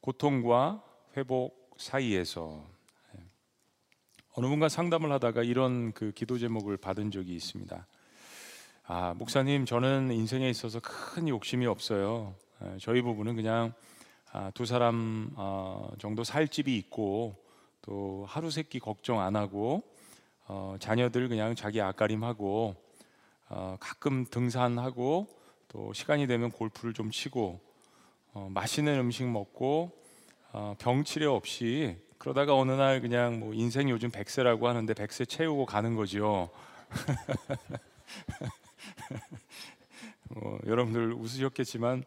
고통과 회복 사이에서 예. 어느 분과 상담을 하다가 이런 그 기도 제목을 받은 적이 있습니다. 아, 목사님, 저는 인생에 있어서 큰 욕심이 없어요. 예, 저희 부부는 그냥 아, 두 사람 어, 정도 살 집이 있고 또 하루 세끼 걱정 안 하고 어, 자녀들 그냥 자기 앞가림하고 어, 가끔 등산하고 또 시간이 되면 골프를 좀 치고 어, 맛있는 음식 먹고 어, 병 치료 없이 그러다가 어느 날 그냥 뭐 인생 요즘 백세라고 하는데 백세 채우고 가는 거죠. 뭐, 여러분들 웃으셨겠지만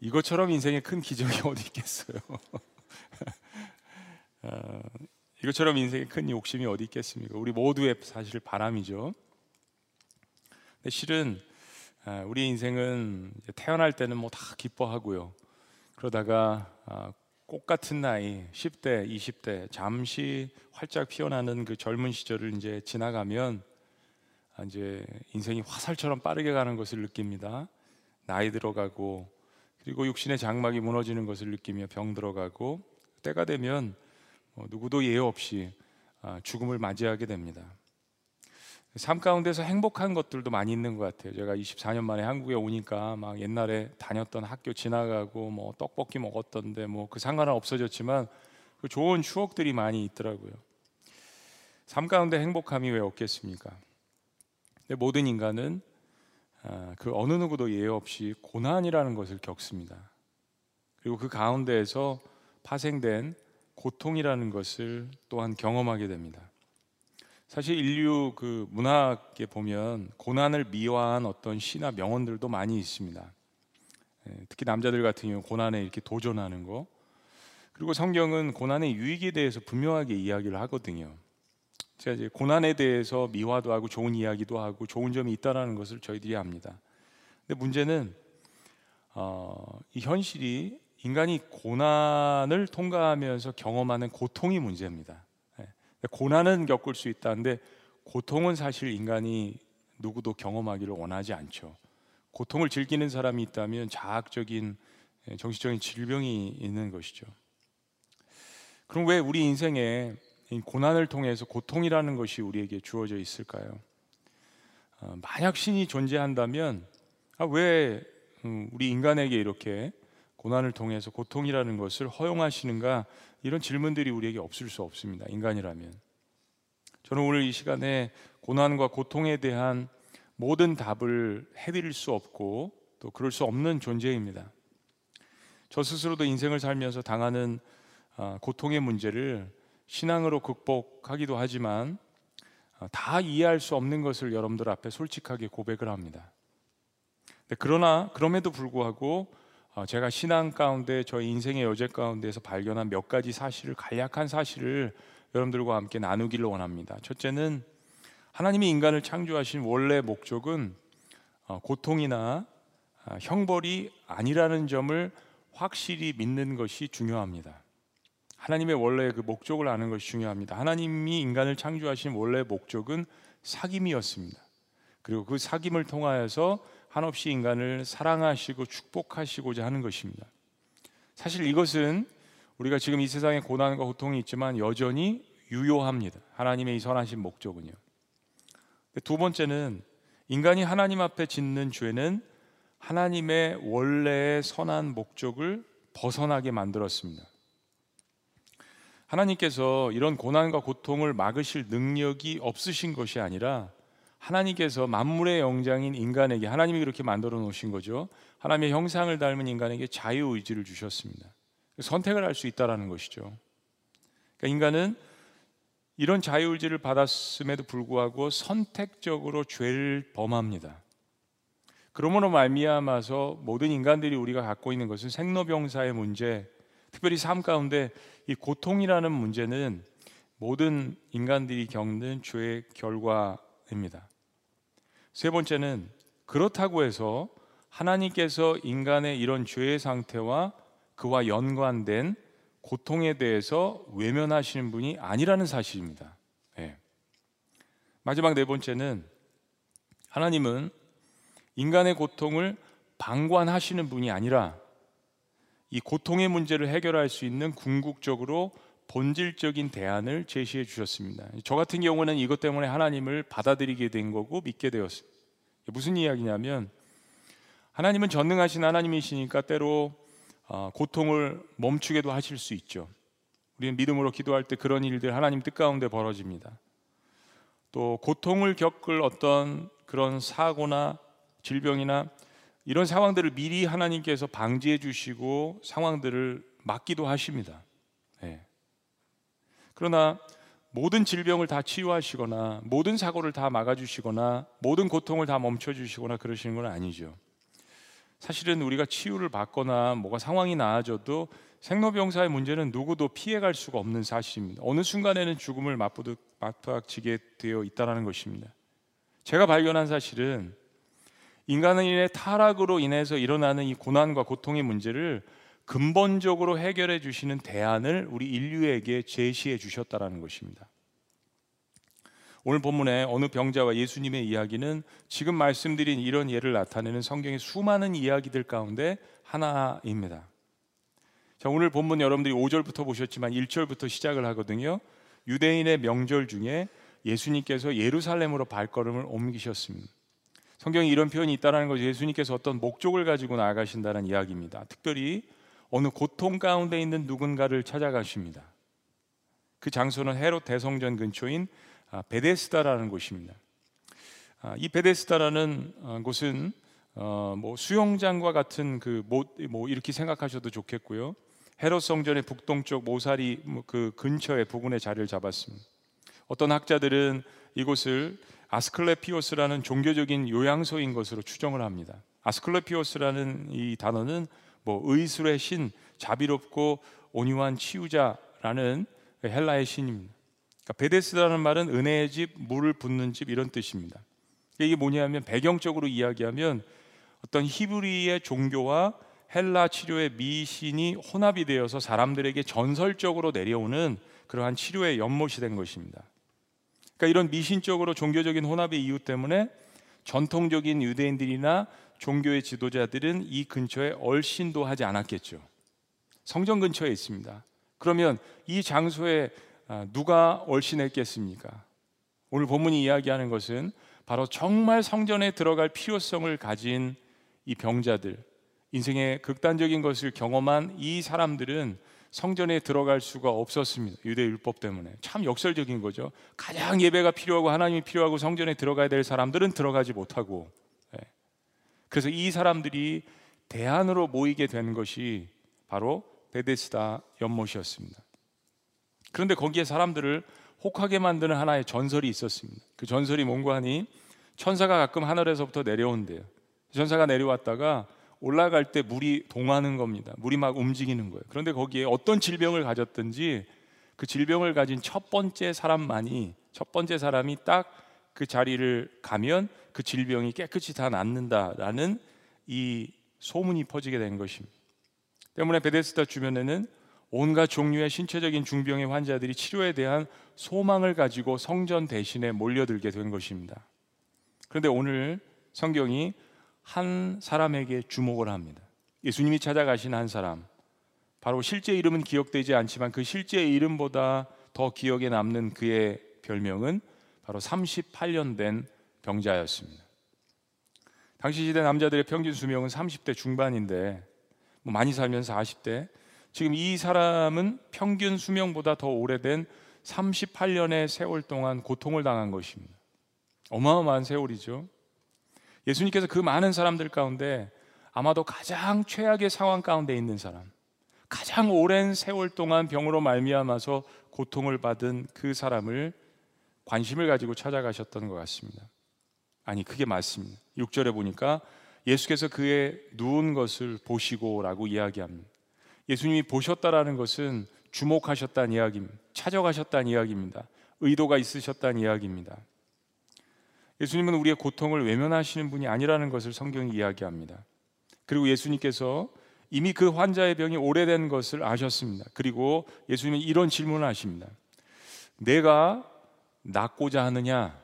이것처럼 인생에 큰 기적이 어디 있겠어요. 어, 이것처럼 인생에 큰 욕심이 어디 있겠습니까? 우리 모두의 사실 바람이죠. 근데 실은 아, 우리 인생은 태어날 때는 뭐 다 기뻐하고요. 그러다가 아, 꽃 같은 나이 10대, 20대 잠시 활짝 피어나는 그 젊은 시절을 이제 지나가면 아, 이제 인생이 화살처럼 빠르게 가는 것을 느낍니다. 나이 들어가고 그리고 육신의 장막이 무너지는 것을 느끼며 병 들어가고 때가 되면 뭐 누구도 예외 없이 아, 죽음을 맞이하게 됩니다. 삶 가운데서 행복한 것들도 많이 있는 것 같아요. 제가 24년 만에 한국에 오니까 막 옛날에 다녔던 학교 지나가고 뭐 떡볶이 먹었던데 뭐 그 상관은 없어졌지만 그 좋은 추억들이 많이 있더라고요. 삶 가운데 행복함이 왜 없겠습니까? 근데 모든 인간은 아, 그 어느 누구도 예외 없이 고난이라는 것을 겪습니다. 그리고 그 가운데에서 파생된 고통이라는 것을 또한 경험하게 됩니다. 사실 인류 그 문학에 보면 고난을 미화한 어떤 시나 명언들도 많이 있습니다. 예, 특히 남자들 같은 경우 고난에 이렇게 도전하는 거. 그리고 성경은 고난의 유익에 대해서 분명하게 이야기를 하거든요. 제가 이제 고난에 대해서 미화도 하고 좋은 이야기도 하고 좋은 점이 있다라는 것을 저희들이 압니다. 근데 문제는 어, 이 현실이 인간이 고난을 통과하면서 경험하는 고통이 문제입니다. 네. 고난은 겪을 수 있다는데 고통은 사실 인간이 누구도 경험하기를 원하지 않죠. 고통을 즐기는 사람이 있다면 자학적인 예, 정신적인 질병이 있는 것이죠. 그럼 왜 우리 인생에 고난을 통해서 고통이라는 것이 우리에게 주어져 있을까요? 어, 만약 신이 존재한다면 아, 왜 음, 우리 인간에게 이렇게 고난을 통해서 고통이라는 것을 허용하시는가 이런 질문들이 우리에게 없을 수 없습니다. 인간이라면. 저는 오늘 이 시간에 고난과 고통에 대한 모든 답을 해드릴 수 없고 또 그럴 수 없는 존재입니다. 저 스스로도 인생을 살면서 당하는 아, 고통의 문제를 신앙으로 극복하기도 하지만 아, 다 이해할 수 없는 것을 여러분들 앞에 솔직하게 고백을 합니다. 그러나 그럼에도 불구하고 어, 제가 신앙 가운데 저희 인생의 여제 가운데서 발견한 몇 가지 사실을 간략한 사실을 여러분들과 함께 나누기를 원합니다. 첫째는 하나님이 인간을 창조하신 원래 목적은 어, 고통이나 아, 형벌이 아니라는 점을 확실히 믿는 것이 중요합니다. 하나님의 원래 그 목적을 아는 것이 중요합니다. 하나님이 인간을 창조하신 원래 목적은 사귐이었습니다. 그리고 그 사귐을 통하여서 한없이 인간을 사랑하시고 축복하시고자 하는 것입니다. 사실 이것은 우리가 지금 이 세상에 고난과 고통이 있지만 여전히 유효합니다. 하나님의 이 선하신 목적은요. 두 번째는 인간이 하나님 앞에 짓는 죄는 하나님의 원래의 선한 목적을 벗어나게 만들었습니다. 하나님께서 이런 고난과 고통을 막으실 능력이 없으신 것이 아니라 하나님께서 만물의 영장인 인간에게 하나님이 그렇게 만들어 놓으신 거죠. 하나님의 형상을 닮은 인간에게 자유 의지를 주셨습니다. 선택을 할 수 있다라는 것이죠. 그러니까 인간은 이런 자유 의지를 받았음에도 불구하고 선택적으로 죄를 범합니다. 그러므로 말미암아서 모든 인간들이 우리가 갖고 있는 것은 생로병사의 문제, 특별히 삶 가운데 이 고통이라는 문제는 모든 인간들이 겪는 죄의 결과입니다. 세 번째는 그렇다고 해서 하나님께서 인간의 이런 죄의 상태와 그와 연관된 고통에 대해서 외면하시는 분이 아니라는 사실입니다. 네. 마지막 네 번째는 하나님은 인간의 고통을 방관하시는 분이 아니라 이 고통의 문제를 해결할 수 있는 궁극적으로 본질적인 대안을 제시해 주셨습니다. 저 같은 경우는 이것 때문에 하나님을 받아들이게 된 거고 믿게 되었습니다. 무슨 이야기냐면 하나님은 전능하신 하나님이시니까 때로 어, 고통을 멈추게도 하실 수 있죠. 우리는 믿음으로 기도할 때 그런 일들 하나님 뜻 가운데 벌어집니다. 또 고통을 겪을 어떤 그런 사고나 질병이나 이런 상황들을 미리 하나님께서 방지해 주시고 상황들을 막기도 하십니다. 네. 그러나 모든 질병을 다 치유하시거나 모든 사고를 다 막아주시거나 모든 고통을 다 멈춰주시거나 그러시는 건 아니죠. 사실은 우리가 치유를 받거나 뭐가 상황이 나아져도 생로병사의 문제는 누구도 피해갈 수가 없는 사실입니다. 어느 순간에는 죽음을 맛보듯 맞닥치게 되어 있다는 것입니다. 제가 발견한 사실은 인간의 타락으로 인해서 일어나는 이 고난과 고통의 문제를 근본적으로 해결해 주시는 대안을 우리 인류에게 제시해 주셨다라는 것입니다. 오늘 본문에 어느 병자와 예수님의 이야기는 지금 말씀드린 이런 예를 나타내는 성경의 수많은 이야기들 가운데 하나입니다. 자, 오늘 본문 여러분들이 5절부터 보셨지만 1절부터 시작을 하거든요. 유대인의 명절 중에 예수님께서 예루살렘으로 발걸음을 옮기셨습니다. 성경에 이런 표현이 있다는 것이 예수님께서 어떤 목적을 가지고 나아가신다는 이야기입니다. 특별히 어느 고통 가운데 있는 누군가를 찾아가십니다. 그 장소는 헤롯 대성전 근처인 아, 베데스다라는 곳입니다. 아, 이 베데스다라는 어, 곳은 어, 뭐 수영장과 같은 그뭐 이렇게 생각하셔도 좋겠고요. 헤롯 성전의 북동쪽 모사리 뭐그 근처에 부근에 자리를 잡았습니다. 어떤 학자들은 이곳을 아스클레피오스라는 종교적인 요양소인 것으로 추정을 합니다. 아스클레피오스라는 이 단어는 뭐 의술의 신, 자비롭고 온유한 치유자라는 헬라의 신입니다. 그러니까 베데스다라는 말은 은혜의 집, 물을 붓는 집 이런 뜻입니다. 이게 뭐냐면 배경적으로 이야기하면 어떤 히브리의 종교와 헬라 치료의 미신이 혼합이 되어서 사람들에게 전설적으로 내려오는 그러한 치료의 연못이 된 것입니다. 그러니까 이런 미신적으로 종교적인 혼합의 이유 때문에 전통적인 유대인들이나 종교의 지도자들은 이 근처에 얼씬도 하지 않았겠죠. 성전 근처에 있습니다. 그러면 이 장소에 아, 누가 얼씬했겠습니까? 오늘 본문이 이야기하는 것은 바로 정말 성전에 들어갈 필요성을 가진 이 병자들, 인생의 극단적인 것을 경험한 이 사람들은 성전에 들어갈 수가 없었습니다. 유대 율법 때문에. 참 역설적인 거죠. 가장 예배가 필요하고 하나님이 필요하고 성전에 들어가야 될 사람들은 들어가지 못하고. 예. 그래서 이 사람들이 대안으로 모이게 된 것이 바로 베데스다 연못이었습니다. 그런데 거기에 사람들을 혹하게 만드는 하나의 전설이 있었습니다. 그 전설이 뭔가 하니 천사가 가끔 하늘에서부터 내려온대요. 천사가 내려왔다가 올라갈 때 물이 동하는 겁니다. 물이 막 움직이는 거예요. 그런데 거기에 어떤 질병을 가졌든지 그 질병을 가진 첫 번째 사람만이 첫 번째 사람이 딱 그 자리를 가면 그 질병이 깨끗이 다 낫는다라는 이 소문이 퍼지게 된 것입니다. 때문에 베데스다 주변에는 온갖 종류의 신체적인 중병의 환자들이 치료에 대한 소망을 가지고 성전 대신에 몰려들게 된 것입니다. 그런데 오늘 성경이 한 사람에게 주목을 합니다. 예수님이 찾아가신 한 사람. 바로 실제 이름은 기억되지 않지만 그 실제 이름보다 더 기억에 남는 그의 별명은 바로 38년 된 병자였습니다. 당시 시대 남자들의 평균 수명은 30대 중반인데 뭐 많이 살면서 40대. 지금 이 사람은 평균 수명보다 더 오래된 38년의 세월 동안 고통을 당한 것입니다. 어마어마한 세월이죠. 예수님께서 그 많은 사람들 가운데 아마도 가장 최악의 상황 가운데 있는 사람, 가장 오랜 세월 동안 병으로 말미암아서 고통을 받은 그 사람을 관심을 가지고 찾아가셨던 것 같습니다. 아니 그게 맞습니다. 6절에 보니까 예수께서 그의 누운 것을 보시고라고 이야기합니다. 예수님이 보셨다라는 것은 주목하셨다는 이야기입니다. 찾아가셨다는 이야기입니다. 의도가 있으셨다는 이야기입니다. 예수님은 우리의 고통을 외면하시는 분이 아니라는 것을 성경이 이야기합니다. 그리고 예수님께서 이미 그 환자의 병이 오래된 것을 아셨습니다. 그리고 예수님이 이런 질문을 하십니다. 내가 낫고자 하느냐?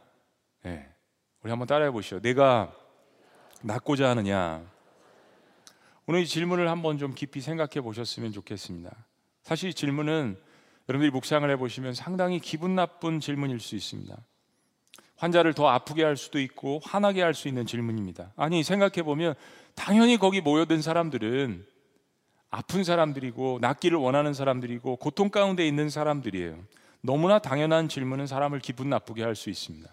네. 우리 한번 따라해 보시죠. 내가 낫고자 하느냐? 오늘 이 질문을 한번 좀 깊이 생각해 보셨으면 좋겠습니다. 사실 이 질문은 여러분들이 묵상을 해보시면 상당히 기분 나쁜 질문일 수 있습니다. 환자를 더 아프게 할 수도 있고 화나게 할 수 있는 질문입니다. 아니 생각해 보면 당연히 거기 모여든 사람들은 아픈 사람들이고 낫기를 원하는 사람들이고 고통 가운데 있는 사람들이에요. 너무나 당연한 질문은 사람을 기분 나쁘게 할 수 있습니다.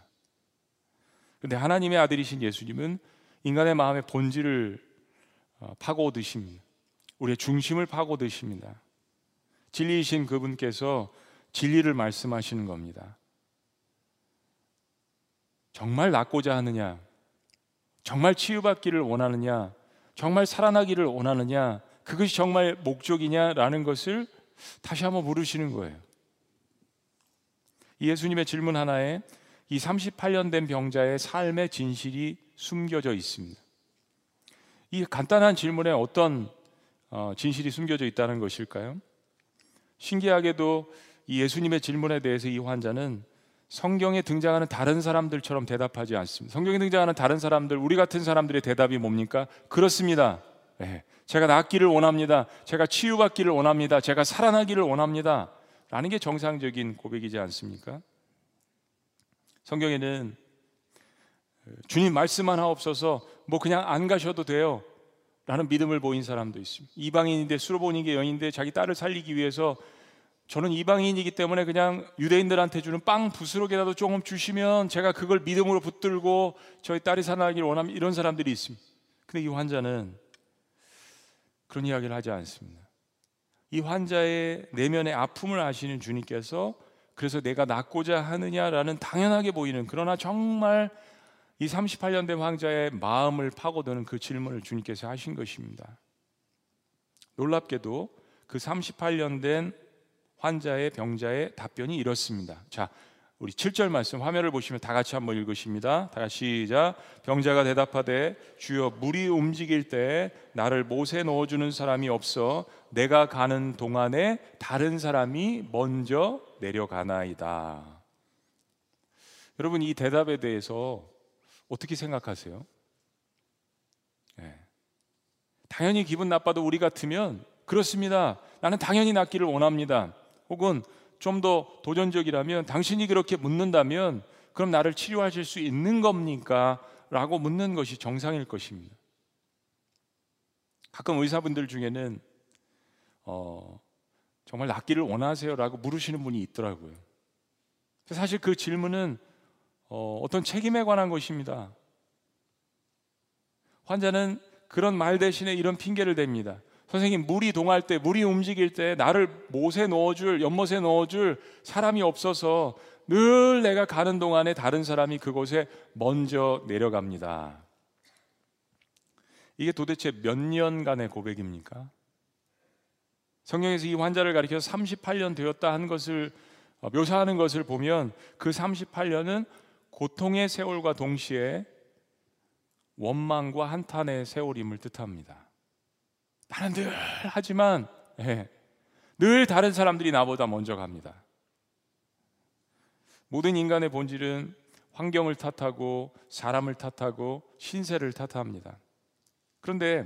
그런데 하나님의 아들이신 예수님은 인간의 마음의 본질을 어, 파고드십니다. 우리의 중심을 파고드십니다. 진리이신 그분께서 진리를 말씀하시는 겁니다. 정말 낫고자 하느냐? 정말 치유받기를 원하느냐? 정말 살아나기를 원하느냐? 그것이 정말 목적이냐라는 것을 다시 한번 물으시는 거예요. 예수님의 질문 하나에 이 38년 된 병자의 삶의 진실이 숨겨져 있습니다. 이 간단한 질문에 어떤 어, 진실이 숨겨져 있다는 것일까요? 신기하게도 이 예수님의 질문에 대해서 이 환자는 성경에 등장하는 다른 사람들처럼 대답하지 않습니다. 성경에 등장하는 다른 사람들, 우리 같은 사람들의 대답이 뭡니까? 그렇습니다. 네. 제가 낫기를 원합니다. 제가 치유받기를 원합니다. 제가 살아나기를 원합니다. 라는 게 정상적인 고백이지 않습니까? 성경에는 주님 말씀만 하옵소서 뭐 그냥 안 가셔도 돼요. 라는 믿음을 보인 사람도 있습니다. 이방인인데 수로보니게 여인인데 자기 딸을 살리기 위해서 저는 이방인이기 때문에 그냥 유대인들한테 주는 빵 부스러기라도 조금 주시면 제가 그걸 믿음으로 붙들고 저희 딸이 살아나기를 원합니다. 이런 사람들이 있습니다. 근데 이 환자는 그런 이야기를 하지 않습니다. 이 환자의 내면의 아픔을 아시는 주님께서 그래서 내가 낫고자 하느냐라는 당연하게 보이는 그러나 정말 이 38년 된 황자의 마음을 파고드는 그 질문을 주님께서 하신 것입니다. 놀랍게도 그 38년 된 환자의 병자의 답변이 이렇습니다. 자, 우리 7절 말씀 화면을 보시면 다 같이 한번 읽으십니다. 다 같이 시작. 병자가 대답하되 주여 물이 움직일 때 나를 못에 넣어 주는 사람이 없어 내가 가는 동안에 다른 사람이 먼저 내려가나이다. 여러분 이 대답에 대해서 어떻게 생각하세요? 네. 당연히 기분 나빠도 우리 같으면 그렇습니다. 나는 당연히 낫기를 원합니다. 혹은 좀 더 도전적이라면 당신이 그렇게 묻는다면 그럼 나를 치료하실 수 있는 겁니까? 라고 묻는 것이 정상일 것입니다. 가끔 의사분들 중에는 어, 정말 낫기를 원하세요라고 물으시는 분이 있더라고요. 사실 그 질문은 어, 어떤 책임에 관한 것입니다. 환자는 그런 말 대신에 이런 핑계를 댑니다. 선생님, 물이 동할 때, 물이 움직일 때 나를 못에 넣어줄, 연못에 넣어줄 사람이 없어서 늘 내가 가는 동안에 다른 사람이 그곳에 먼저 내려갑니다. 이게 도대체 몇 년간의 고백입니까? 성경에서 이 환자를 가리켜서 38년 되었다 한 것을 어, 묘사하는 것을 보면 그 38년은 고통의 세월과 동시에 원망과 한탄의 세월임을 뜻합니다. 나는 늘 하지만 예, 늘 다른 사람들이 나보다 먼저 갑니다. 모든 인간의 본질은 환경을 탓하고 사람을 탓하고 신세를 탓합니다. 그런데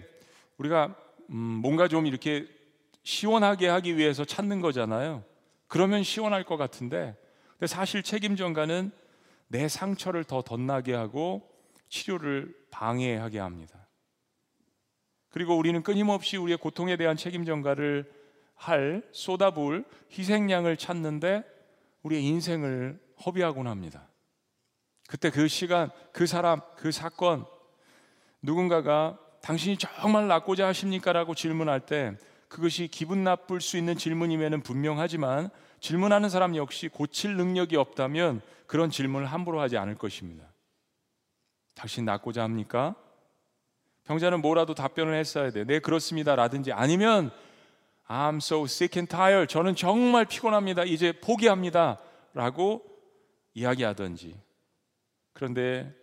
우리가 음, 뭔가 좀 이렇게 시원하게 하기 위해서 찾는 거잖아요. 그러면 시원할 것 같은데, 근데 사실 책임 전가는 내 상처를 더 덧나게 하고 치료를 방해하게 합니다. 그리고 우리는 끊임없이 우리의 고통에 대한 책임 전가를 할 쏟아부을 희생양을 찾는데 우리의 인생을 허비하곤 합니다. 그때 그 시간, 그 사람, 그 사건 누군가가 당신이 정말 낫고자 하십니까? 라고 질문할 때 그것이 기분 나쁠 수 있는 질문임에는 분명하지만 질문하는 사람 역시 고칠 능력이 없다면 그런 질문을 함부로 하지 않을 것입니다. 당신 낫고자 합니까? 병자는 뭐라도 답변을 했어야 돼. 네, 그렇습니다. 라든지 아니면 I'm so sick and tired. 저는 정말 피곤합니다. 이제 포기합니다. 라고 이야기하든지. 그런데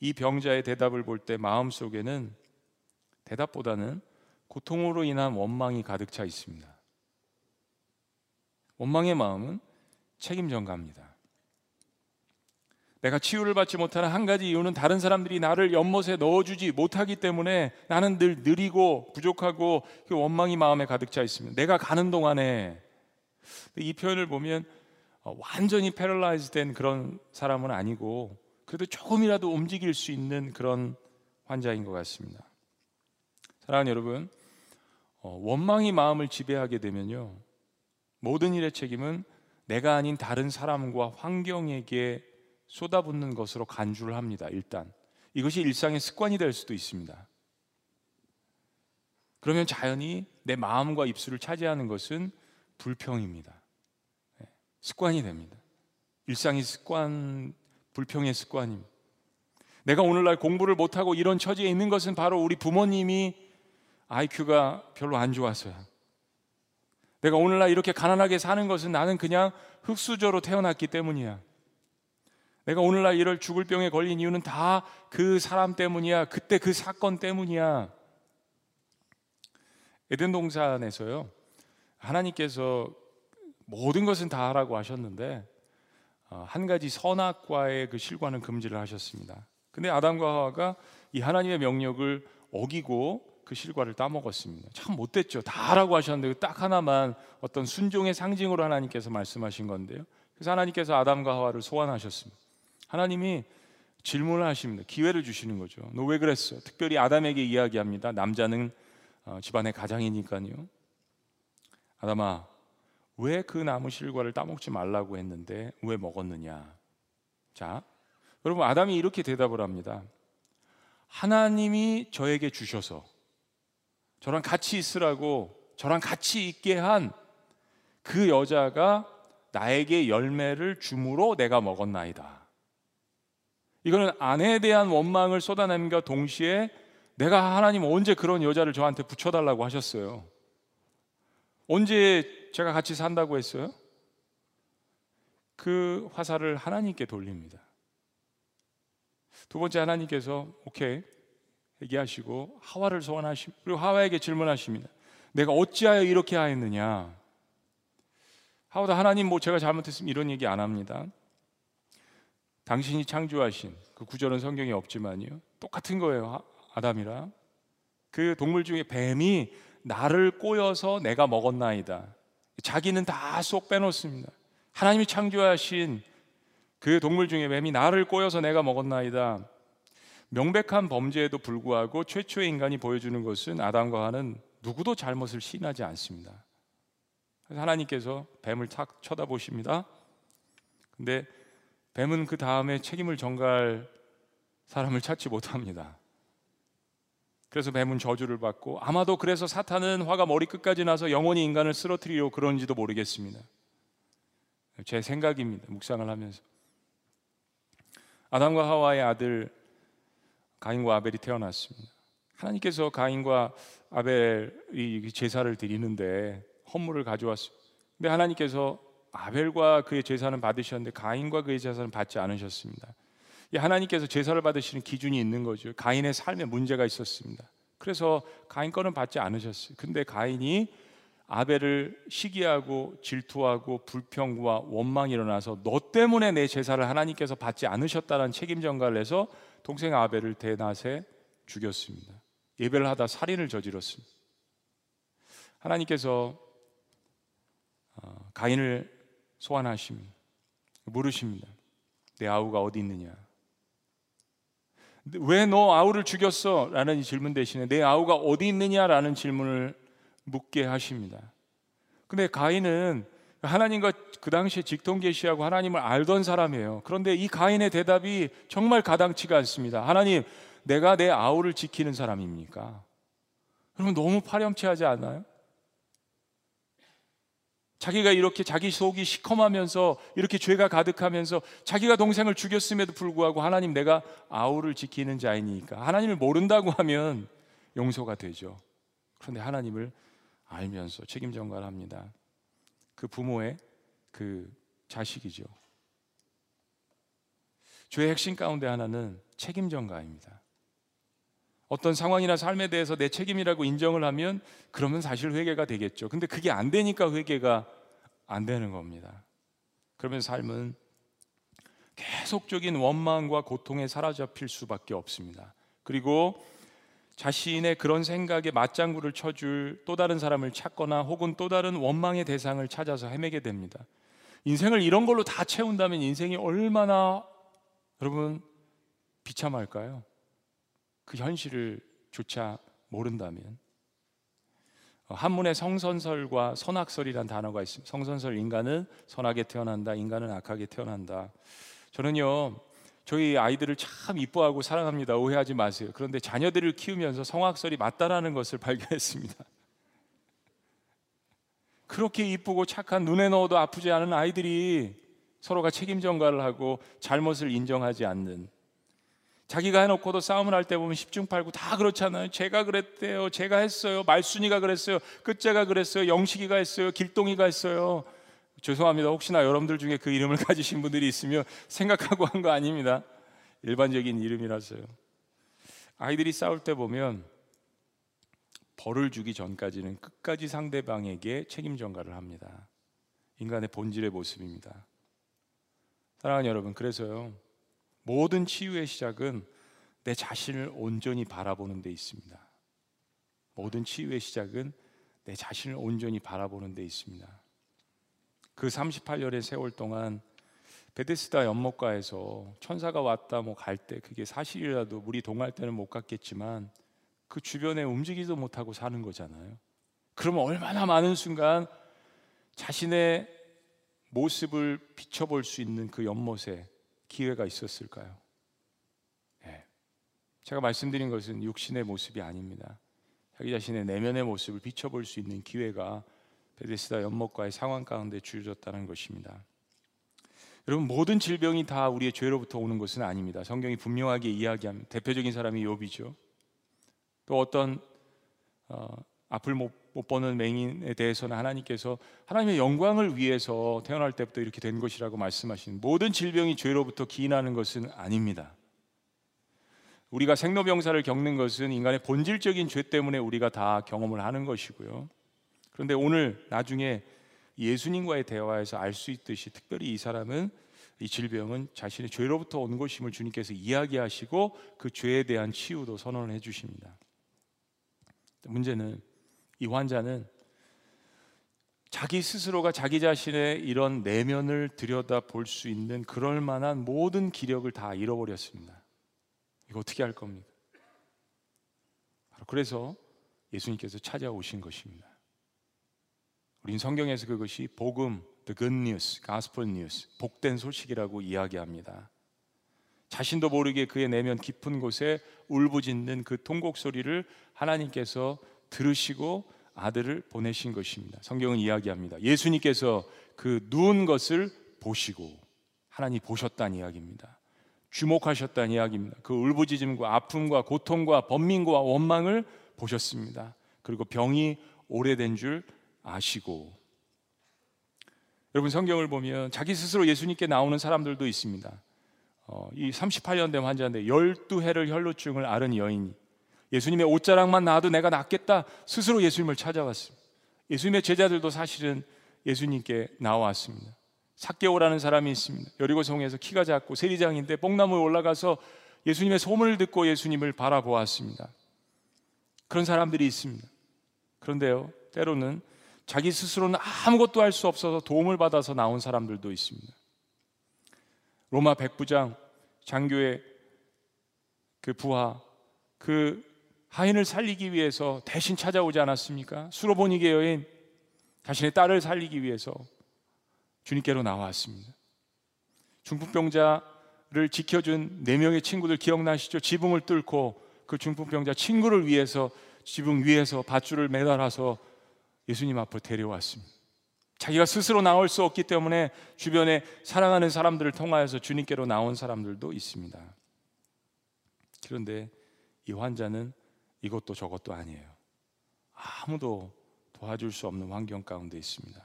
이 병자의 대답을 볼 때 마음속에는 대답보다는 고통으로 인한 원망이 가득 차 있습니다. 원망의 마음은 책임 전가입니다. 내가 치유를 받지 못하는 한 가지 이유는 다른 사람들이 나를 연못에 넣어주지 못하기 때문에 나는 늘 느리고 부족하고 그 원망이 마음에 가득 차 있습니다. 내가 가는 동안에 이 표현을 보면 어, 완전히 paralyze 된 그런 사람은 아니고 그래도 조금이라도 움직일 수 있는 그런 환자인 것 같습니다. 사랑하는 여러분, 어, 원망이 마음을 지배하게 되면요, 모든 일의 책임은 내가 아닌 다른 사람과 환경에게 쏟아붓는 것으로 간주를 합니다. 일단 이것이 일상의 습관이 될 수도 있습니다. 그러면 자연히 내 마음과 입술을 차지하는 것은 불평입니다. 네, 습관이 됩니다. 일상의 습관, 불평의 습관입니다. 내가 오늘날 공부를 못하고 이런 처지에 있는 것은 바로 우리 부모님이 IQ가 별로 안 좋아서야. 내가 오늘날 이렇게 가난하게 사는 것은 나는 그냥 흙수저로 태어났기 때문이야. 내가 오늘날 이럴 죽을 병에 걸린 이유는 다 그 사람 때문이야. 그때 그 사건 때문이야. 에덴 동산에서요. 하나님께서 모든 것은 다 하라고 하셨는데 어, 한 가지 선악과의 그 실과는 금지를 하셨습니다. 근데 아담과 하와가 이 하나님의 명령을 어기고 그 실과를 따먹었습니다. 참 못됐죠. 다 하라고 하셨는데 딱 하나만 어떤 순종의 상징으로 하나님께서 말씀하신 건데요. 그래서 하나님께서 아담과 하와를 소환하셨습니다. 하나님이 질문을 하십니다. 기회를 주시는 거죠. 너 왜 그랬어? 특별히 아담에게 이야기합니다. 남자는 어, 집안의 가장이니까요. 아담아, 왜 그 나무 실과를 따먹지 말라고 했는데 왜 먹었느냐? 자, 여러분 아담이 이렇게 대답을 합니다. 하나님이 저에게 주셔서 저랑 같이 있으라고 저랑 같이 있게 한 그 여자가 나에게 열매를 주므로 내가 먹었나이다. 이거는 아내에 대한 원망을 쏟아냄과 동시에 내가 하나님 언제 그런 여자를 저한테 붙여달라고 하셨어요? 언제 제가 같이 산다고 했어요? 그 화살을 하나님께 돌립니다. 두 번째 하나님께서 오케이 얘기하시고 하와를 소환하시고 그리고 하와에게 질문하십니다. 내가 어찌하여 이렇게 하였느냐? 하와도 하나님 뭐 제가 잘못했으면 이런 얘기 안 합니다. 당신이 창조하신 그 구절은 성경에 없지만요. 똑같은 거예요. 아담이랑 그 동물 중에 뱀이 나를 꼬여서 내가 먹었나이다. 자기는 다 쏙 빼놓습니다. 하나님이 창조하신 그 동물 중에 뱀이 나를 꼬여서 내가 먹었나이다. 명백한 범죄에도 불구하고 최초의 인간이 보여주는 것은 아담과 하는 누구도 잘못을 시인하지 않습니다. 그래서 하나님께서 뱀을 탁 쳐다보십니다. 근데 뱀은 그 다음에 책임을 전가할 사람을 찾지 못합니다. 그래서 뱀은 저주를 받고 아마도 그래서 사탄은 화가 머리끝까지 나서 영원히 인간을 쓰러뜨리려 그런지도 모르겠습니다. 제 생각입니다. 묵상을 하면서. 아담과 하와의 아들 가인과 아벨이 태어났습니다. 하나님께서 가인과 아벨이 제사를 드리는데 헌물을 가져왔습니다. 근데 하나님께서 아벨과 그의 제사는 받으셨는데 가인과 그의 제사는 받지 않으셨습니다. 하나님께서 제사를 받으시는 기준이 있는 거죠. 가인의 삶에 문제가 있었습니다. 그래서 가인 거는 받지 않으셨어요. 근데 가인이 아벨을 시기하고 질투하고 불평과 원망이 일어나서 너 때문에 내 제사를 하나님께서 받지 않으셨다는 책임 전가를 해서 동생 아벨을 대낮에 죽였습니다. 예배를 하다 살인을 저질렀습니다. 하나님께서 어, 가인을 소환하십니다. 물으십니다. 내 아우가 어디 있느냐? 왜 너 아우를 죽였어? 라는 질문 대신에 내 아우가 어디 있느냐 라는 질문을 묻게 하십니다. 근데 가인은 하나님과 그 당시에 직통 계시하고 하나님을 알던 사람이에요. 그런데 이 가인의 대답이 정말 가당치가 않습니다. 하나님, 내가 내 아우를 지키는 사람입니까? 여러분 너무 파렴치하지 않나요? 자기가 이렇게 자기 속이 시커하면서 이렇게 죄가 가득하면서 자기가 동생을 죽였음에도 불구하고 하나님 내가 아우를 지키는 자이니까 하나님을 모른다고 하면 용서가 되죠. 그런데 하나님을 알면서 책임 전가를 합니다. 그 부모의 그 자식이죠. 죄의 핵심 가운데 하나는 책임 전가입니다. 어떤 상황이나 삶에 대해서 내 책임이라고 인정을 하면 그러면 사실 회개가 되겠죠. 근데 그게 안 되니까 회개가 안 되는 겁니다. 그러면 삶은 계속적인 원망과 고통에 사로잡힐 수밖에 없습니다. 그리고 자신의 그런 생각에 맞장구를 쳐줄 또 다른 사람을 찾거나 혹은 또 다른 원망의 대상을 찾아서 헤매게 됩니다. 인생을 이런 걸로 다 채운다면 인생이 얼마나 여러분 비참할까요? 그 현실을 조차 모른다면 한문에 성선설과 선악설이란 단어가 있습니다. 성선설 인간은 선하게 태어난다, 인간은 악하게 태어난다. 저는요 저희 아이들을 참 이뻐하고 사랑합니다. 오해하지 마세요. 그런데 자녀들을 키우면서 성악설이 맞다라는 것을 발견했습니다. 그렇게 이쁘고 착한 눈에 넣어도 아프지 않은 아이들이 서로가 책임 전가를 하고 잘못을 인정하지 않는 자기가 해놓고도 싸움을 할 때 보면 십중팔구 다 그렇잖아요. 제가 그랬대요. 제가 했어요. 말순이가 그랬어요. 끝자가 그랬어요. 영식이가 했어요. 길동이가 했어요. 죄송합니다. 혹시나 여러분들 중에 그 이름을 가지신 분들이 있으면 생각하고 한 거 아닙니다. 일반적인 이름이라서요. 아이들이 싸울 때 보면 벌을 주기 전까지는 끝까지 상대방에게 책임 전가를 합니다. 인간의 본질의 모습입니다. 사랑하는 여러분, 그래서요. 모든 치유의 시작은 내 자신을 온전히 바라보는 데 있습니다. 모든 치유의 시작은 내 자신을 온전히 바라보는 데 있습니다. 그 38년의 세월 동안 베데스다 연못가에서 천사가 왔다 뭐 갈 때 그게 사실이라도 물이 동할 때는 못 갔겠지만 그 주변에 움직이지도 못하고 사는 거잖아요. 그러면 얼마나 많은 순간 자신의 모습을 비춰볼 수 있는 그 연못에 기회가 있었을까요? 네. 제가 말씀드린 것은 육신의 모습이 아닙니다. 자기 자신의 내면의 모습을 비춰볼 수 있는 기회가 베데스다 연못과의 상황 가운데 주어졌다는 것입니다. 여러분 모든 질병이 다 우리의 죄로부터 오는 것은 아닙니다. 성경이 분명하게 이야기합니다. 대표적인 사람이 욥이죠. 또 어떤 어, 앞을 못, 못 보는 맹인에 대해서는 하나님께서 하나님의 영광을 위해서 태어날 때부터 이렇게 된 것이라고 말씀하신 모든 질병이 죄로부터 기인하는 것은 아닙니다. 우리가 생로병사를 겪는 것은 인간의 본질적인 죄 때문에 우리가 다 경험을 하는 것이고요. 그런데 오늘 나중에 예수님과의 대화에서 알 수 있듯이 특별히 이 사람은 이 질병은 자신의 죄로부터 온 것임을 주님께서 이야기하시고 그 죄에 대한 치유도 선언을 해 주십니다. 문제는 이 환자는 자기 스스로가 자기 자신의 이런 내면을 들여다 볼 수 있는 그럴 만한 모든 기력을 다 잃어버렸습니다. 이거 어떻게 할 겁니까? 그래서 예수님께서 찾아오신 것입니다. 우린 성경에서 그것이 복음, the good news, gospel news, 복된 소식이라고 이야기합니다. 자신도 모르게 그의 내면 깊은 곳에 울부짖는 그 통곡 소리를 하나님께서 들으시고 아들을 보내신 것입니다. 성경은 이야기합니다. 예수님께서 그 누운 것을 보시고 하나님 보셨다는 이야기입니다. 주목하셨다는 이야기입니다. 그 울부짖음과 아픔과 고통과 번민과 원망을 보셨습니다. 그리고 병이 오래된 줄 아시고 여러분 성경을 보면 자기 스스로 예수님께 나오는 사람들도 있습니다. 어, 이 38년 된 환자인데 12해를 혈루증을 앓은 여인이 예수님의 옷자락만 나와도 내가 낫겠다 스스로 예수님을 찾아왔습니다. 예수님의 제자들도 사실은 예수님께 나왔습니다. 삭개오라는 사람이 있습니다. 여리고성에서 키가 작고 세리장인데 뽕나무에 올라가서 예수님의 소문을 듣고 예수님을 바라보았습니다. 그런 사람들이 있습니다. 그런데요, 때로는 자기 스스로는 아무것도 할 수 없어서 도움을 받아서 나온 사람들도 있습니다. 로마 백부장 장교의 그 부하 그 하인을 살리기 위해서 대신 찾아오지 않았습니까? 수로보니게 여인 자신의 딸을 살리기 위해서 주님께로 나왔습니다. 중풍병자를 지켜준 네 명의 친구들 기억나시죠? 지붕을 뚫고 그 중풍병자 친구를 위해서 지붕 위에서 밧줄을 매달아서 예수님 앞으로 데려왔습니다. 자기가 스스로 나올 수 없기 때문에 주변에 사랑하는 사람들을 통하여서 주님께로 나온 사람들도 있습니다. 그런데 이 환자는 이것도 저것도 아니에요. 아무도 도와줄 수 없는 환경 가운데 있습니다.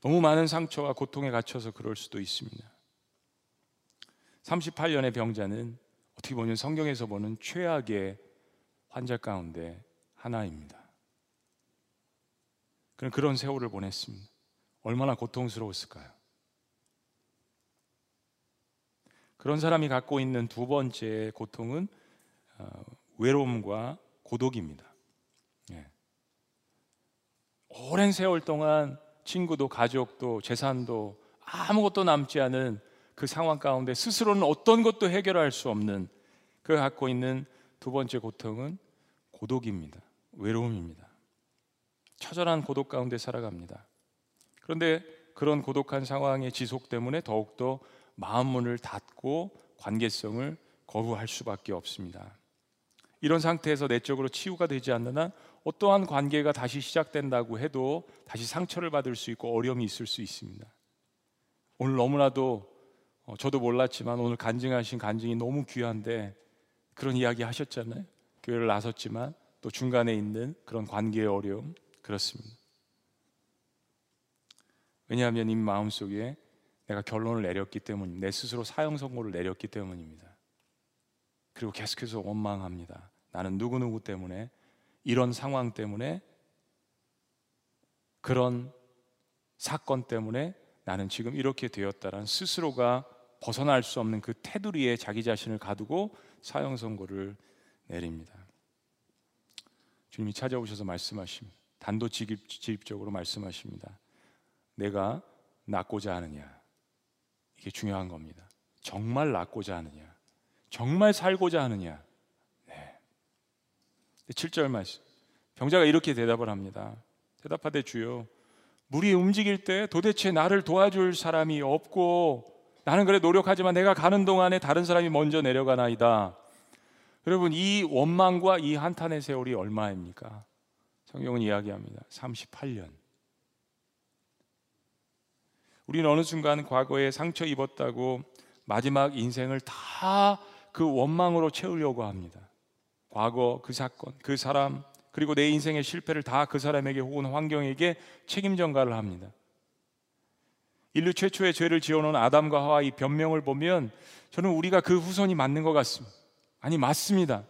너무 많은 상처와 고통에 갇혀서 그럴 수도 있습니다. 38년의 병자는 어떻게 보면 성경에서 보는 최악의 환자 가운데 하나입니다. 그런 그런 세월을 보냈습니다. 얼마나 고통스러웠을까요? 그런 사람이 갖고 있는 두 번째 고통은 어, 외로움과 고독입니다. 예. 오랜 세월 동안 친구도 가족도 재산도 아무것도 남지 않은 그 상황 가운데 스스로는 어떤 것도 해결할 수 없는 그 갖고 있는 두 번째 고통은 고독입니다. 외로움입니다. 처절한 고독 가운데 살아갑니다. 그런데 그런 고독한 상황의 지속 때문에 더욱더 마음 문을 닫고 관계성을 거부할 수밖에 없습니다. 이런 상태에서 내적으로 치유가 되지 않는 한 어떠한 관계가 다시 시작된다고 해도 다시 상처를 받을 수 있고 어려움이 있을 수 있습니다. 오늘 너무나도 어, 저도 몰랐지만 오늘 간증하신 간증이 너무 귀한데 그런 이야기 하셨잖아요. 교회를 나섰지만 또 중간에 있는 그런 관계의 어려움 그렇습니다. 왜냐하면 이 마음속에 내가 결론을 내렸기 때문입니다. 내 스스로 사형 선고를 내렸기 때문입니다. 그리고 계속해서 원망합니다. 나는 누구누구 때문에 이런 상황 때문에 그런 사건 때문에 나는 지금 이렇게 되었다라는 스스로가 벗어날 수 없는 그 테두리에 자기 자신을 가두고 사형 선고를 내립니다. 주님이 찾아오셔서 말씀하십니다. 단도직입적으로 말씀하십니다. 내가 낫고자 하느냐? 이게 중요한 겁니다. 정말 낫고자 하느냐? 정말 살고자 하느냐? 네. 7절 말씀. 병자가 이렇게 대답을 합니다. 대답하되 주여, 물이 움직일 때 도대체 나를 도와줄 사람이 없고 나는 그래 노력하지만 내가 가는 동안에 다른 사람이 먼저 내려가나이다. 여러분 이 원망과 이 한탄의 세월이 얼마입니까? 성경은 이야기합니다. 38년. 우리는 어느 순간 과거에 상처 입었다고 마지막 인생을 다 그 원망으로 채우려고 합니다. 과거 그 사건, 그 사람, 그리고 내 인생의 실패를 다 그 사람에게 혹은 환경에게 책임 전가를 합니다. 인류 최초의 죄를 지어놓은 아담과 하와 이 변명을 보면 저는 우리가 그 후손이 맞는 것 같습니다. 아니 맞습니다.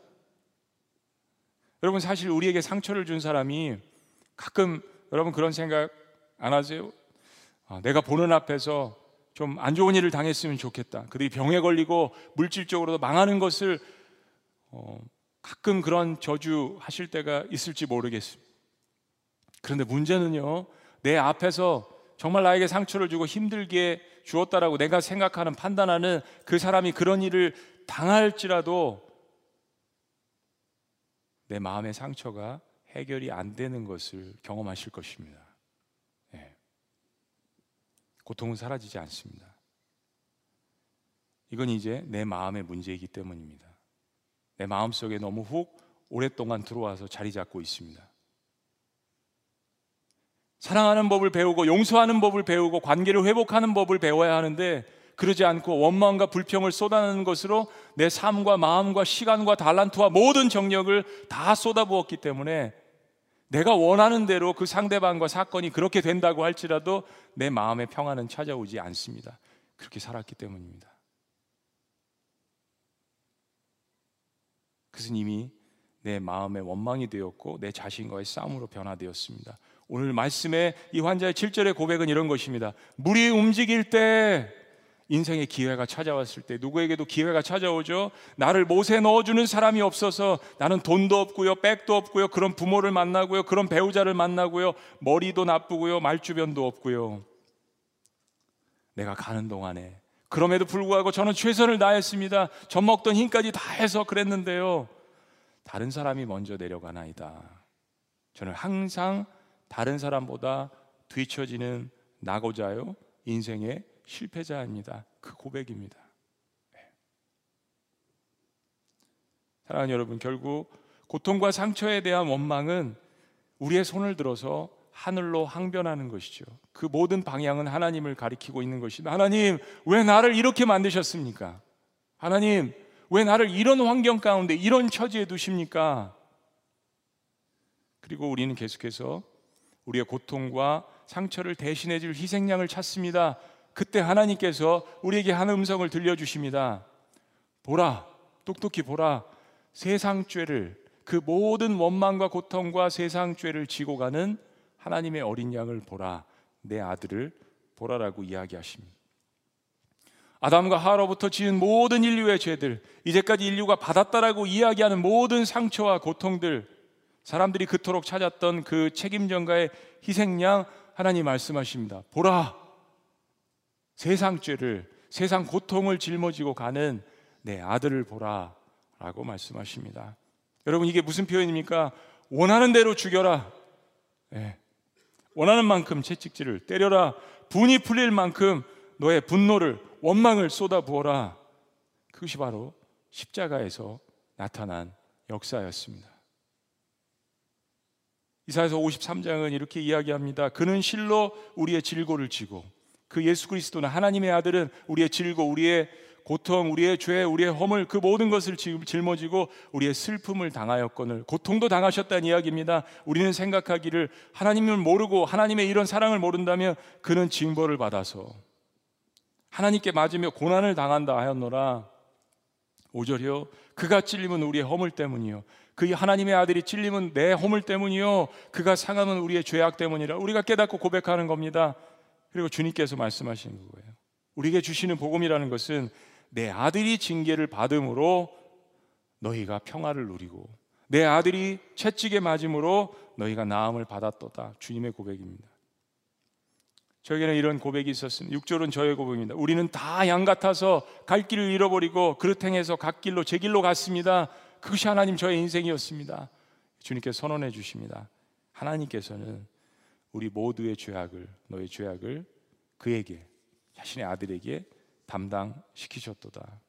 여러분 사실 우리에게 상처를 준 사람이 가끔 여러분 그런 생각 안 하세요? 아, 내가 보는 앞에서 좀 안 좋은 일을 당했으면 좋겠다. 그들이 병에 걸리고 물질적으로도 망하는 것을 어, 가끔 그런 저주 하실 때가 있을지 모르겠습니다. 그런데 문제는요, 내 앞에서 정말 나에게 상처를 주고 힘들게 주었다라고 내가 생각하는 판단하는 그 사람이 그런 일을 당할지라도 내 마음의 상처가 해결이 안 되는 것을 경험하실 것입니다. 네. 고통은 사라지지 않습니다. 이건 이제 내 마음의 문제이기 때문입니다. 내 마음 속에 너무 훅 오랫동안 들어와서 자리 잡고 있습니다. 사랑하는 법을 배우고 용서하는 법을 배우고 관계를 회복하는 법을 배워야 하는데 그러지 않고 원망과 불평을 쏟아내는 것으로 내 삶과 마음과 시간과 달란트와 모든 정력을 다 쏟아부었기 때문에 내가 원하는 대로 그 상대방과 사건이 그렇게 된다고 할지라도 내 마음의 평안은 찾아오지 않습니다. 그렇게 살았기 때문입니다. 그것은 이미 내 마음의 원망이 되었고 내 자신과의 싸움으로 변화되었습니다. 오늘 말씀의 이 환자의 7절의 고백은 이런 것입니다. 물이 움직일 때 인생의 기회가 찾아왔을 때 누구에게도 기회가 찾아오죠. 나를 못에 넣어주는 사람이 없어서 나는 돈도 없고요, 백도 없고요, 그런 부모를 만나고요, 그런 배우자를 만나고요, 머리도 나쁘고요, 말주변도 없고요. 내가 가는 동안에 그럼에도 불구하고 저는 최선을 다했습니다. 젖 먹던 힘까지 다 해서 그랬는데요. 다른 사람이 먼저 내려가나이다. 저는 항상 다른 사람보다 뒤처지는 나고자요 인생의 실패자입니다. 그 고백입니다. 네. 사랑하는 여러분, 결국 고통과 상처에 대한 원망은 우리의 손을 들어서 하늘로 항변하는 것이죠. 그 모든 방향은 하나님을 가리키고 있는 것이다. 하나님, 왜 나를 이렇게 만드셨습니까? 하나님, 왜 나를 이런 환경 가운데 이런 처지에 두십니까? 그리고 우리는 계속해서 우리의 고통과 상처를 대신해 줄 희생양을 찾습니다. 그때 하나님께서 우리에게 한 음성을 들려주십니다. 보라, 똑똑히 보라. 세상 죄를, 그 모든 원망과 고통과 세상 죄를 지고 가는 하나님의 어린 양을 보라. 내 아들을 보라라고 이야기하십니다. 아담과 하로부터 지은 모든 인류의 죄들, 이제까지 인류가 받았다라고 이야기하는 모든 상처와 고통들, 사람들이 그토록 찾았던 그 책임전가의 희생양 하나님 말씀하십니다. 보라, 세상 죄를, 세상 고통을 짊어지고 가는 내 아들을 보라. 라고 말씀하십니다. 여러분, 이게 무슨 표현입니까? 원하는 대로 죽여라. 네. 원하는 만큼 채찍질을 때려라. 분이 풀릴 만큼 너의 분노를, 원망을 쏟아 부어라. 그것이 바로 십자가에서 나타난 역사였습니다. 이사에서 53장은 이렇게 이야기합니다. 그는 실로 우리의 질고를 지고 그 예수 그리스도는 하나님의 아들은 우리의 질고 우리의 고통, 우리의 죄, 우리의 허물 그 모든 것을 짊어지고 우리의 슬픔을 당하였거늘 고통도 당하셨다는 이야기입니다. 우리는 생각하기를 하나님을 모르고 하나님의 이런 사랑을 모른다면 그는 징벌을 받아서 하나님께 맞으며 고난을 당한다 하였노라. 오절이요. 그가 찔림은 우리의 허물 때문이요. 그 하나님의 아들이 찔림은 내 허물 때문이요. 그가 상함은 우리의 죄악 때문이라. 우리가 깨닫고 고백하는 겁니다. 그리고 주님께서 말씀하시는 거예요. 우리에게 주시는 복음이라는 것은 내 아들이 징계를 받음으로 너희가 평화를 누리고 내 아들이 채찍에 맞음으로 너희가 나음을 받았도다. 주님의 고백입니다. 저에게는 이런 고백이 있었습니다. 6절은 저의 고백입니다. 우리는 다 양 같아서 갈 길을 잃어버리고 그릇 행해서 갓길로 제 길로 갔습니다. 그것이 하나님 저의 인생이었습니다. 주님께서 선언해 주십니다. 하나님께서는 우리 모두의 죄악을 너의 죄악을 그에게 자신의 아들에게 담당시키셨도다.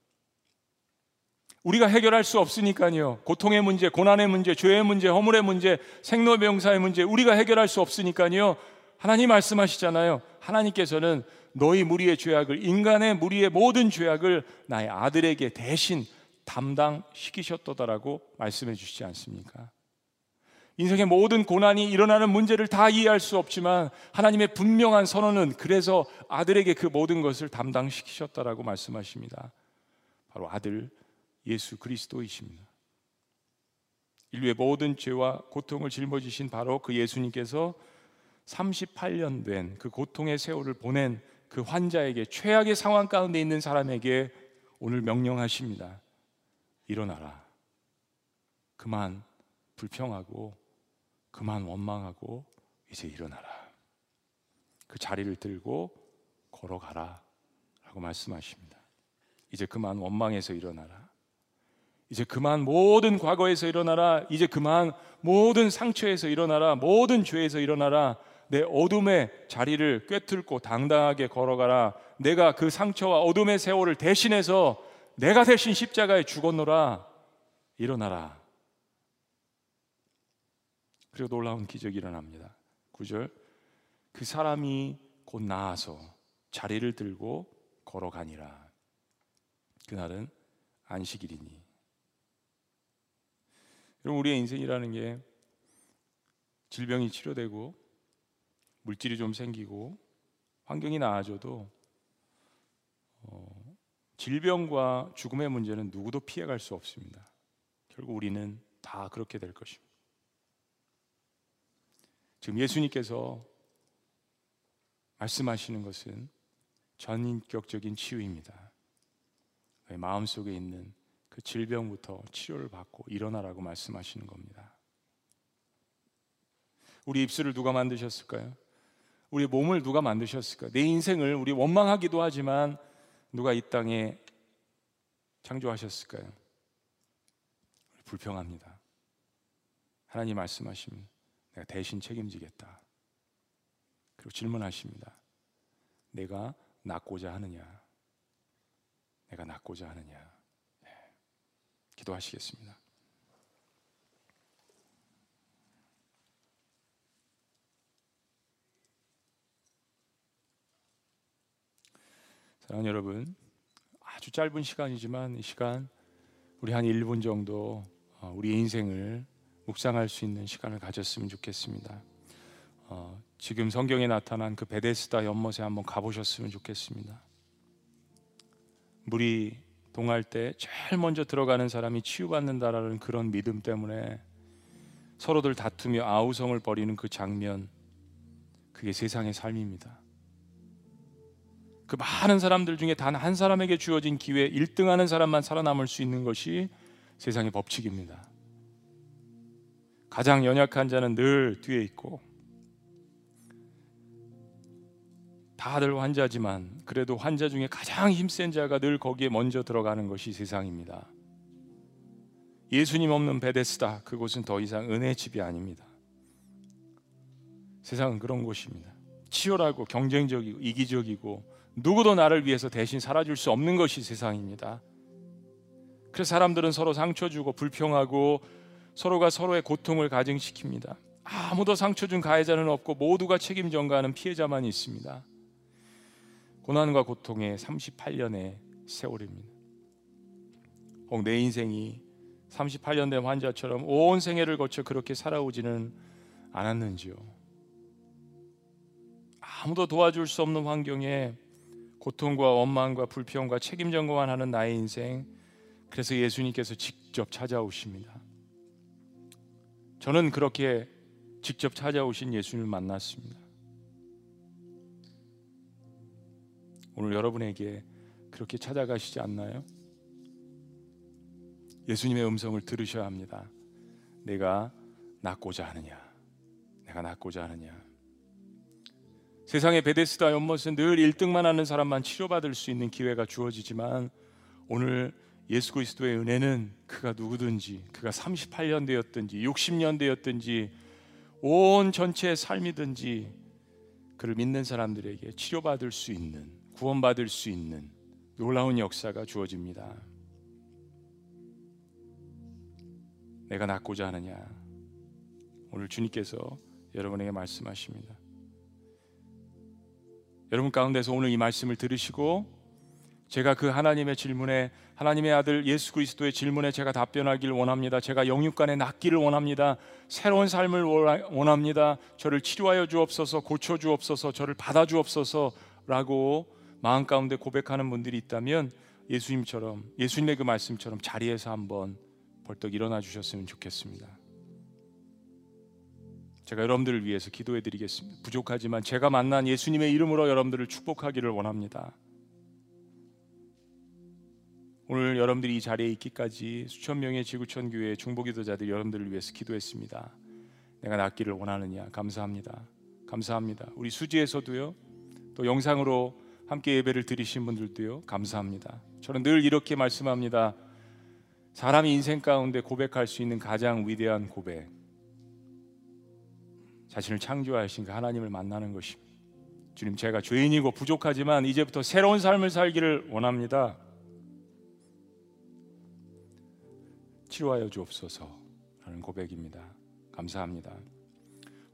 우리가 해결할 수 없으니까요. 고통의 문제, 고난의 문제, 죄의 문제, 허물의 문제, 생로병사의 문제 우리가 해결할 수 없으니까요. 하나님 말씀하시잖아요. 하나님께서는 너희 무리의 죄악을 인간의 무리의 모든 죄악을 나의 아들에게 대신 담당시키셨도다라고 말씀해 주시지 않습니까? 인생의 모든 고난이 일어나는 문제를 다 이해할 수 없지만 하나님의 분명한 선언은 그래서 아들에게 그 모든 것을 담당시키셨다라고 말씀하십니다. 바로 아들 예수 그리스도이십니다. 인류의 모든 죄와 고통을 짊어지신 바로 그 예수님께서 38년 된 그 고통의 세월을 보낸 그 환자에게 최악의 상황 가운데 있는 사람에게 오늘 명령하십니다. 일어나라. 그만 불평하고 그만 원망하고 이제 일어나라. 그 자리를 들고 걸어가라. 라고 말씀하십니다. 이제 그만 원망해서 일어나라. 이제 그만 모든 과거에서 일어나라. 이제 그만 모든 상처에서 일어나라. 모든 죄에서 일어나라. 내 어둠의 자리를 꿰뚫고 당당하게 걸어가라. 내가 그 상처와 어둠의 세월을 대신해서 내가 대신 십자가에 죽었노라. 일어나라. 그리고 놀라운 기적이 일어납니다. 9절. 그 사람이 곧 나아서 자리를 들고 걸어가니라. 그날은 안식일이니. 여러분, 우리의 인생이라는 게 질병이 치료되고 물질이 좀 생기고 환경이 나아져도 어, 질병과 죽음의 문제는 누구도 피해갈 수 없습니다. 결국 우리는 다 그렇게 될 것입니다. 지금 예수님께서 말씀하시는 것은 전인격적인 치유입니다. 마음 속에 있는 그 질병부터 치료를 받고 일어나라고 말씀하시는 겁니다. 우리 입술을 누가 만드셨을까요? 우리 몸을 누가 만드셨을까요? 내 인생을 우리 원망하기도 하지만 누가 이 땅에 창조하셨을까요? 불평합니다. 하나님 말씀하십니다. 내가 대신 책임지겠다. 그리고 질문하십니다. 내가 낫고자 하느냐? 내가 낫고자 하느냐? 네. 기도하시겠습니다. 사랑 여러분, 아주 짧은 시간이지만 이 시간 우리 한 1분 정도 어, 우리 인생을 묵상할 수 있는 시간을 가졌으면 좋겠습니다. 어, 지금 성경에 나타난 그 베데스다 연못에 한번 가보셨으면 좋겠습니다. 물이 동할 때 제일 먼저 들어가는 사람이 치유받는다라는 그런 믿음 때문에 서로들 다투며 아우성을 벌이는 그 장면, 그게 세상의 삶입니다. 그 많은 사람들 중에 단 한 사람에게 주어진 기회 1등하는 사람만 살아남을 수 있는 것이 세상의 법칙입니다. 가장 연약한 자는 늘 뒤에 있고 다들 환자지만 그래도 환자 중에 가장 힘센 자가 늘 거기에 먼저 들어가는 것이 세상입니다. 예수님 없는 베데스다 그곳은 더 이상 은혜의 집이 아닙니다. 세상은 그런 곳입니다. 치열하고 경쟁적이고 이기적이고 누구도 나를 위해서 대신 살아줄 수 없는 것이 세상입니다. 그래서 사람들은 서로 상처 주고 불평하고 서로가 서로의 고통을 가증시킵니다. 아무도 상처 준 가해자는 없고 모두가 책임 전가하는 피해자만 있습니다. 고난과 고통의 38년의 세월입니다. 혹 내 인생이 38년 된 환자처럼 온 생애를 거쳐 그렇게 살아오지는 않았는지요. 아무도 도와줄 수 없는 환경에 고통과 원망과 불평과 책임 전가만 하는 나의 인생. 그래서 예수님께서 직접 찾아오십니다. 저는 그렇게 직접 찾아오신 예수님을 만났습니다. 오늘 여러분에게 그렇게 찾아가시지 않나요? 예수님의 음성을 들으셔야 합니다. 내가 낫고자 하느냐? 내가 낫고자 하느냐? 세상의 베데스다 연못은 늘 1등만 하는 사람만 치료받을 수 있는 기회가 주어지지만 오늘 예수 그리스도의 은혜는 그가 누구든지 그가 38년 되었든지 60년 되었든지 온 전체의 삶이든지 그를 믿는 사람들에게 치료받을 수 있는 구원받을 수 있는 놀라운 역사가 주어집니다. 내가 낫고자 하느냐? 오늘 주님께서 여러분에게 말씀하십니다. 여러분 가운데서 오늘 이 말씀을 들으시고 제가 그 하나님의 질문에 하나님의 아들 예수 그리스도의 질문에 제가 답변하기를 원합니다. 제가 영육간에 낫기를 원합니다. 새로운 삶을 원합니다. 저를 치료하여 주옵소서, 고쳐 주옵소서, 저를 받아 주옵소서라고 마음 가운데 고백하는 분들이 있다면 예수님처럼 예수님의 그 말씀처럼 자리에서 한번 벌떡 일어나 주셨으면 좋겠습니다. 제가 여러분들을 위해서 기도해 드리겠습니다. 부족하지만 제가 만난 예수님의 이름으로 여러분들을 축복하기를 원합니다. 오늘 여러분들이 이 자리에 있기까지 수천 명의 지구촌 교회 중보기도자들이 여러분들을 위해서 기도했습니다. 내가 낫기를 원하느냐 감사합니다. 감사합니다. 우리 수지에서도요. 또 영상으로 함께 예배를 드리신 분들도요. 감사합니다. 저는 늘 이렇게 말씀합니다. 사람이 인생 가운데 고백할 수 있는 가장 위대한 고백. 자신을 창조하신 그 하나님을 만나는 것입니다. 주님, 제가 죄인이고 부족하지만 이제부터 새로운 삶을 살기를 원합니다. 치료하여 주옵소서라는 고백입니다. 감사합니다.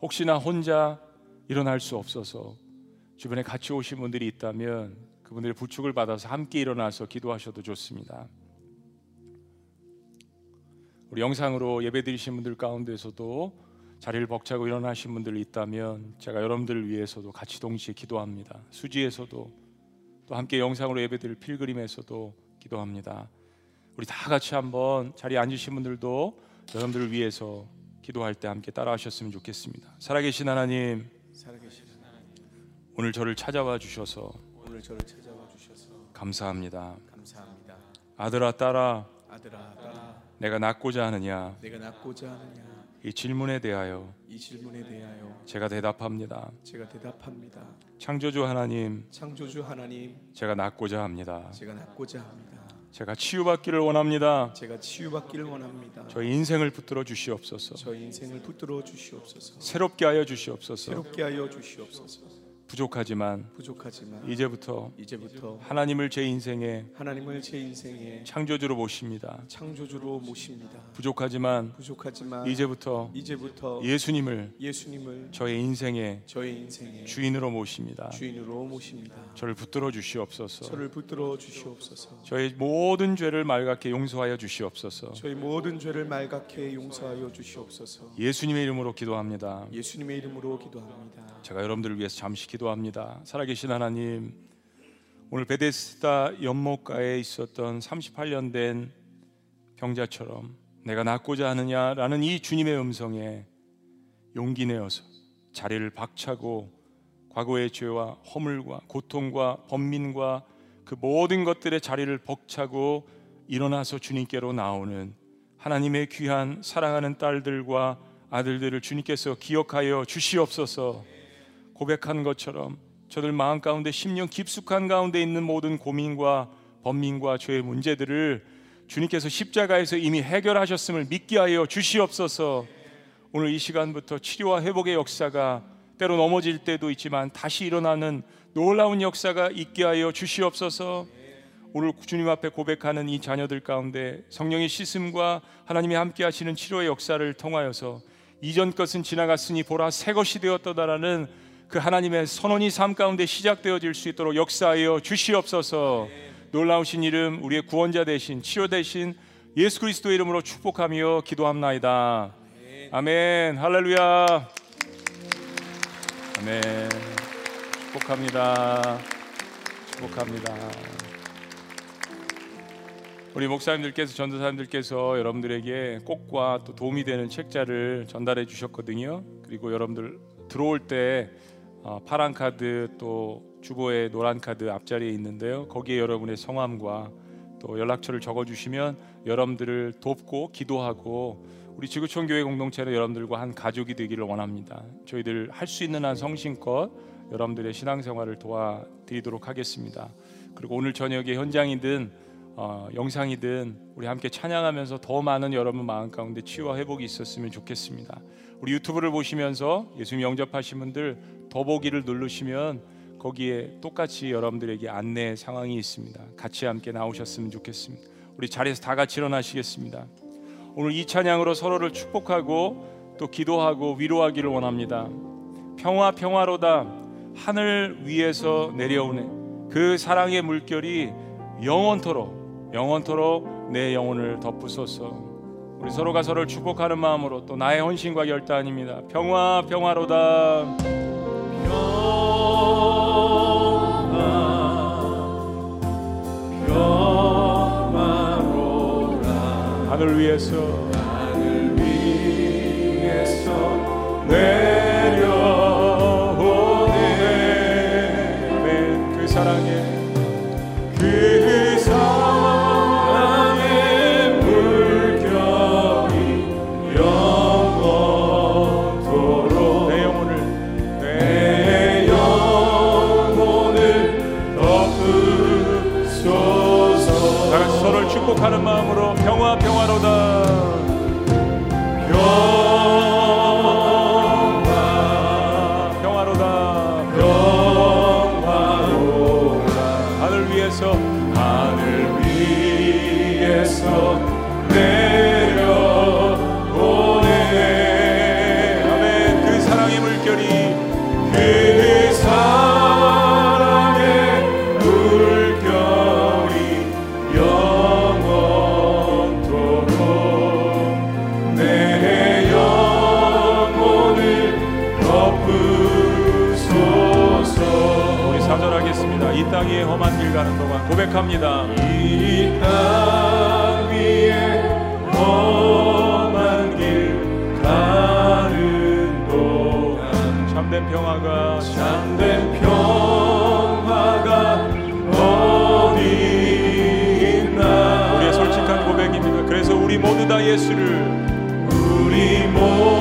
혹시나 혼자 일어날 수 없어서 주변에 같이 오신 분들이 있다면 그분들의 부축을 받아서 함께 일어나서 기도하셔도 좋습니다. 우리 영상으로 예배드리신 분들 가운데서도 자리를 벅차고 일어나신 분들 있다면 제가 여러분들을 위해서도 같이 동시에 기도합니다. 수지에서도 또 함께 영상으로 예배드릴 필그림에서도 기도합니다. 우리 다 같이 한번 자리에 앉으신 분들도 여러분들을 위해서 기도할 때 함께 따라하셨으면 좋겠습니다. 살아계신 하나님, 살아계신 오늘 저를 찾아와 주셔서 오늘 저를 찾아와 주셔서 감사합니다. 감사합니다. 아들아 딸아 아들아 딸아 내가 낳고자 하느냐 내가 낳고자 하느냐 이 질문에 대하여 이 질문에 대하여 제가 대답합니다. 제가 대답합니다. 창조주 하나님 창조주 하나님 제가 낳고자 합니다. 제가 낳고자 합니다. 제가 치유받기를 원합니다. 제가 치유받기를 원합니다. 저희 인생을 붙들어 주시옵소서. 저희 인생을 붙들어 주시옵소서. 새롭게 하여 주시옵소서. 새롭게 하여 주시옵소서. 부족하지만 부족하지만 이제부터 이제부터 하나님을 제 인생에 하나님을 제 인생의 창조주로 모십니다. 창조주로 모십니다. 부족하지만 부족하지만 이제부터 이제부터 예수님을 예수님을 저의 인생의 저의 인생의 주인으로 모십니다. 주인으로 모십니다. 저를 붙들어 주시옵소서. 저를 붙들어 주시옵소서. 저의 모든 죄를 말갛게 용서하여 주시옵소서. 저희 모든 죄를 말갛게 용서하여 주시옵소서. 예수님의 이름으로 기도합니다. 예수님의 이름으로 기도합니다. 제가 여러분들을 위해서 잠시 기도합니다. 살아계신 하나님, 오늘 베데스다 연못가에 있었던 38년 된 병자처럼 내가 낫고자 하느냐라는 이 주님의 음성에 용기 내어서 자리를 박차고 과거의 죄와 허물과 고통과 번민과 그 모든 것들의 자리를 벅차고 일어나서 주님께로 나오는 하나님의 귀한 사랑하는 딸들과 아들들을 주님께서 기억하여 주시옵소서 고백한 것처럼 저들 마음 가운데 10년 깊숙한 가운데 있는 모든 고민과 번민과 죄의 문제들을 주님께서 십자가에서 이미 해결하셨음을 믿게 하여 주시옵소서 오늘 이 시간부터 치료와 회복의 역사가 때로 넘어질 때도 있지만 다시 일어나는 놀라운 역사가 있게 하여 주시옵소서. 오늘 주님 앞에 고백하는 이 자녀들 가운데 성령의 씻음과 하나님이 함께 하시는 치료의 역사를 통하여서 이전 것은 지나갔으니 보라 새 것이 되었다라는 그 하나님의 선언이 삶 가운데 시작되어질 수 있도록 역사하여 주시옵소서. 놀라우신 이름 우리의 구원자 대신 치료 대신 예수 그리스도 이름으로 축복하며 기도합나이다. 아멘. 할렐루야. 아멘. 축복합니다. 축복합니다. 우리 목사님들께서 전도사님들께서 여러분들에게 꼭과 또 도움이 되는 책자를 전달해 주셨거든요. 그리고 여러분들 들어올 때 어, 파란 카드 또 주보에 노란 카드 앞자리에 있는데요. 거기에 여러분의 성함과 또 연락처를 적어 주시면 여러분들을 돕고 기도하고 우리 지구촌 교회 공동체는 여러분들과 한 가족이 되기를 원합니다. 저희들 할 수 있는 한 성심껏 여러분들의 신앙생활을 도와드리도록 하겠습니다. 그리고 오늘 저녁에 현장이든 어, 영상이든 우리 함께 찬양하면서 더 많은 여러분 마음 가운데 치유와 회복이 있었으면 좋겠습니다. 우리 유튜브를 보시면서 예수님 영접하신 분들 더보기를 누르시면 거기에 똑같이 여러분들에게 안내 상황이 있습니다. 같이 함께 나오셨으면 좋겠습니다. 우리 자리에서 다 같이 일어나시겠습니다. 오늘 이 찬양으로 서로를 축복하고 또 기도하고 위로하기를 원합니다. 평화 평화로다 하늘 위에서 내려오네 그 사랑의 물결이 영원토록 영원토록 내 영혼을 덮으소서. 우리 서로가 서로를 축복하는 마음으로 또 나의 헌신과 결단입니다. 평화 평화로다. 하늘 위에서. 하늘 위에서 내 가는 동안 고백합니다. 이 땅 위에 험한 길 가는 동안 참된 평화가 참된 평화가 어디 있나? 우리의 솔직한 고백입니다. 그래서 우리 모두 다 예수를 우리 모두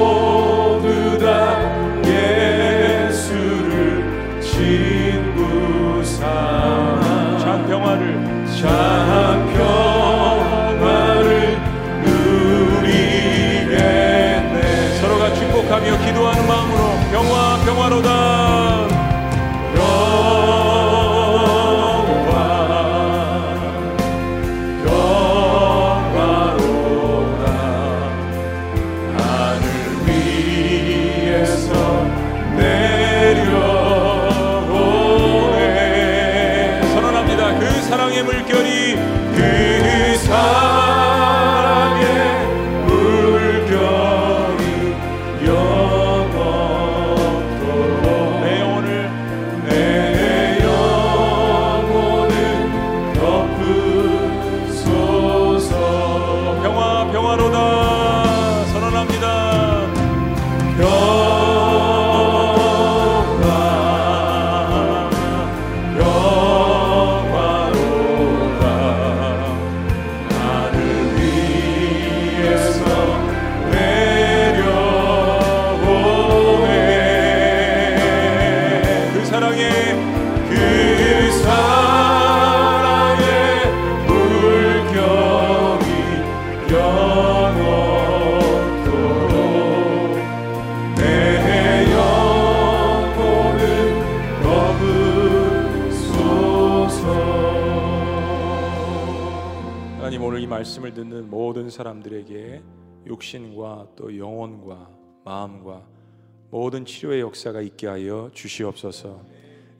모든 치료의 역사가 있게 하여 주시옵소서.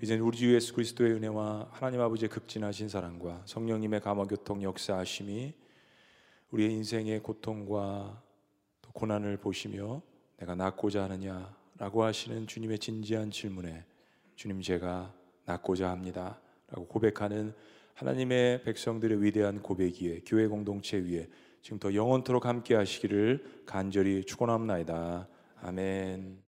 이제 우리 주 예수 그리스도의 은혜와 하나님 아버지의 극진하신 사랑과 성령님의 감화 교통 역사하심이 우리의 인생의 고통과 또 고난을 보시며 내가 낫고자 하느냐라고 하시는 주님의 진지한 질문에 주님 제가 낫고자 합니다라고 고백하는 하나님의 백성들의 위대한 고백 위에 교회 공동체 위에 지금 더 영원토록 함께 하시기를 간절히 축원합나이다. 아멘.